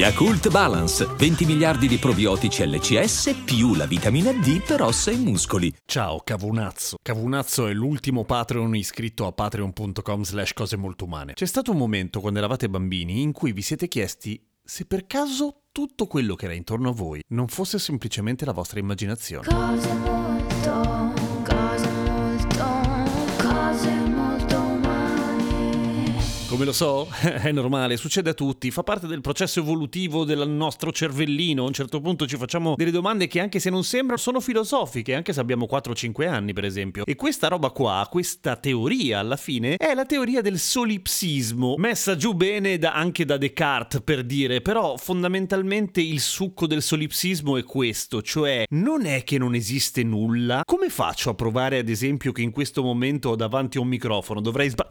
Yakult Balance, 20 miliardi di probiotici LCS più la vitamina D per ossa e muscoli. Ciao Cavunazzo. Cavunazzo è l'ultimo Patreon iscritto a patreon.com slash cose molto umane. C'è stato un momento quando eravate bambini in cui vi siete chiesti se per caso tutto quello che era intorno a voi non fosse semplicemente la vostra immaginazione. Cose molto, Come lo so, è normale, succede a tutti, fa parte del processo evolutivo del nostro cervellino. A un certo punto ci facciamo delle domande che anche se non sembrano sono filosofiche, anche se abbiamo 4-5 anni per esempio. E questa roba qua, questa teoria alla fine, è la teoria del solipsismo, messa giù bene da- anche da Descartes per dire, però fondamentalmente il succo del solipsismo è questo, cioè non è che non esiste nulla. Come faccio a provare ad esempio che in questo momento ho davanti a un microfono? Dovrei sbagliare...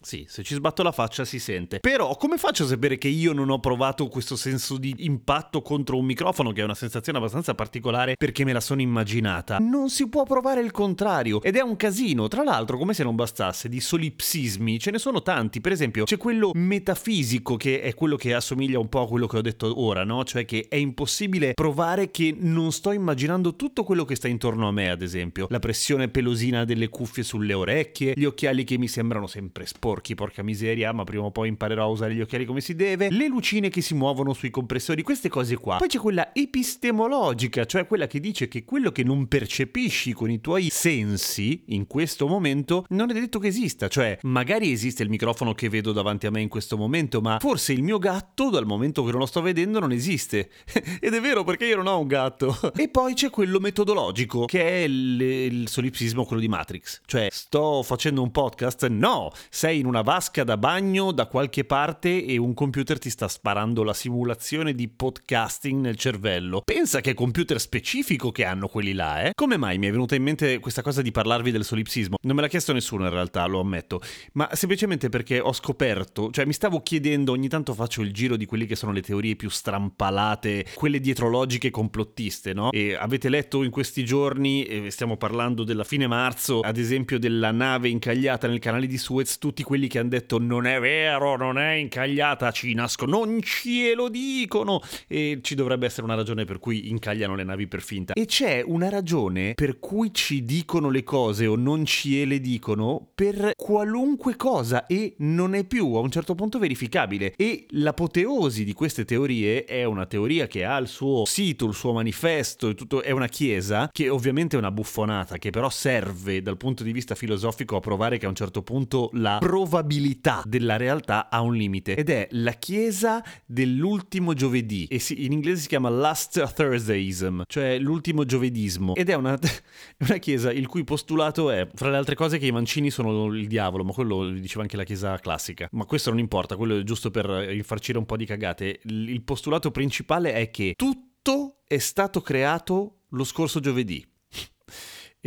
Sì, se ci sbatto la faccia si sente. Però come faccio a sapere che io non ho provato questo senso di impatto contro un microfono, che è una sensazione abbastanza particolare perché me la sono immaginata? Non si può provare il contrario ed è un casino. Tra l'altro, come se non bastasse, di solipsismi ce ne sono tanti. Per esempio, c'è quello metafisico che è quello che assomiglia un po' a quello che ho detto ora, no? Cioè che è impossibile provare che non sto immaginando tutto quello che sta intorno a me, ad esempio. La pressione pelosina delle cuffie sulle orecchie, gli occhiali che mi sembrano sempre sporchi, porca miseria, ma prima o poi imparerò a usare gli occhiali come si deve, le lucine che si muovono sui compressori, queste cose qua. Poi c'è quella epistemologica, cioè quella che dice che quello che non percepisci con i tuoi sensi in questo momento non è detto che esista, cioè magari esiste il microfono che vedo davanti a me in questo momento, ma forse il mio gatto dal momento che non lo sto vedendo non esiste. Ed è vero perché io non ho un gatto. e poi c'è quello metodologico, che è il, il solipsismo, quello di Matrix. Cioè, sto facendo un podcast? No, sei in una vasca da bagno da qualche parte e un computer ti sta sparando la simulazione di podcasting nel cervello. Pensa che computer specifico che hanno quelli là, eh? Come mai mi è venuta in mente questa cosa di parlarvi del solipsismo? Non me l'ha chiesto nessuno in realtà, lo ammetto, ma semplicemente perché ho scoperto, cioè mi stavo chiedendo, ogni tanto faccio il giro di quelli che sono le teorie più strampalate, quelle dietrologiche complottiste, no? E avete letto in questi giorni, e stiamo parlando della fine marzo, ad esempio della nave incagliata nel canale di Suez, tutti quelli che hanno detto non è vero, non è incagliata, ci nascono, non ce lo dicono e ci dovrebbe essere una ragione per cui incagliano le navi per finta. E c'è una ragione per cui ci dicono le cose o non ce le dicono per qualunque cosa e non è più a un certo punto verificabile. E l'apoteosi di queste teorie è una teoria che ha il suo sito, il suo manifesto, e tutto, è una chiesa che ovviamente è una buffonata, che però serve dal punto di vista filosofico a provare che a un certo punto la probabilità della realtà ha un limite ed è la chiesa dell'ultimo giovedì e si- in inglese si chiama Last Thursdayism, cioè l'ultimo giovedismo ed è una, una chiesa il cui postulato è fra le altre cose che i mancini sono il diavolo, ma quello lo diceva anche la chiesa classica. Ma questo non importa, quello è giusto per infarcire un po' di cagate. Il postulato principale è che tutto è stato creato lo scorso giovedì.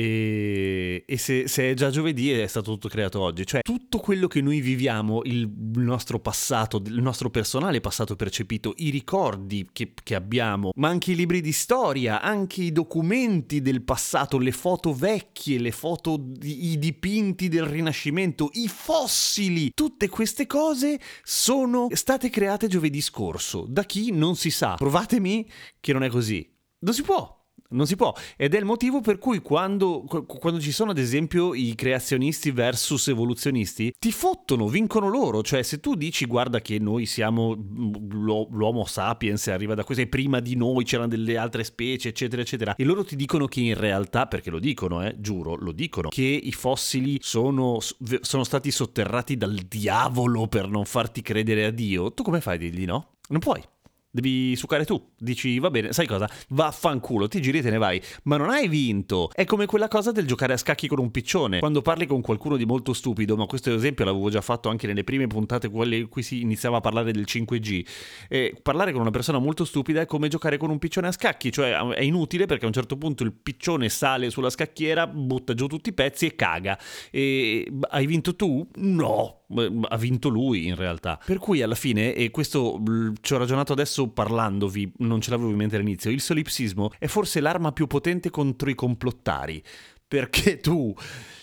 E, e se, se è già giovedì è stato tutto creato oggi, cioè tutto quello che noi viviamo, il nostro passato, il nostro personale passato percepito, i ricordi che, che abbiamo, ma anche i libri di storia, anche i documenti del passato, le foto vecchie, le foto, i dipinti del Rinascimento, i fossili, tutte queste cose sono state create giovedì scorso. Da chi non si sa. Provatemi che non è così. Non si può. Non si può, ed è il motivo per cui quando, qu- quando ci sono ad esempio i creazionisti versus evoluzionisti, ti fottono, vincono loro, cioè se tu dici guarda che noi siamo mm, l'u- l'uomo sapiens arriva da questo e prima di noi c'erano delle altre specie eccetera eccetera e loro ti dicono che in realtà, perché lo dicono eh, giuro, lo dicono, che i fossili sono, sono stati sotterrati dal diavolo per non farti credere a Dio, tu come fai a dirgli no? Non puoi. Devi succare tu. Dici, va bene, sai cosa? Vaffanculo, ti giri e te ne vai. Ma non hai vinto. È come quella cosa del giocare a scacchi con un piccione. Quando parli con qualcuno di molto stupido, ma questo esempio l'avevo già fatto anche nelle prime puntate, quelle in cui si iniziava a parlare del 5G. E parlare con una persona molto stupida è come giocare con un piccione a scacchi, cioè è inutile perché a un certo punto il piccione sale sulla scacchiera, butta giù tutti i pezzi e caga. E hai vinto tu? No, ha vinto lui in realtà. Per cui alla fine, e questo ci ho ragionato adesso parlandovi, non ce l'avevo in mente all'inizio, il solipsismo è forse l'arma più potente contro i complottari. Perché tu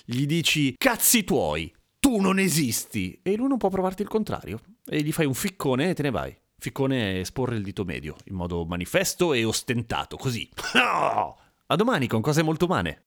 gli dici cazzi tuoi, tu non esisti, e lui non può provarti il contrario. E gli fai un ficcone e te ne vai. Ficcone è esporre il dito medio, in modo manifesto e ostentato, così. A domani con cose molto umane.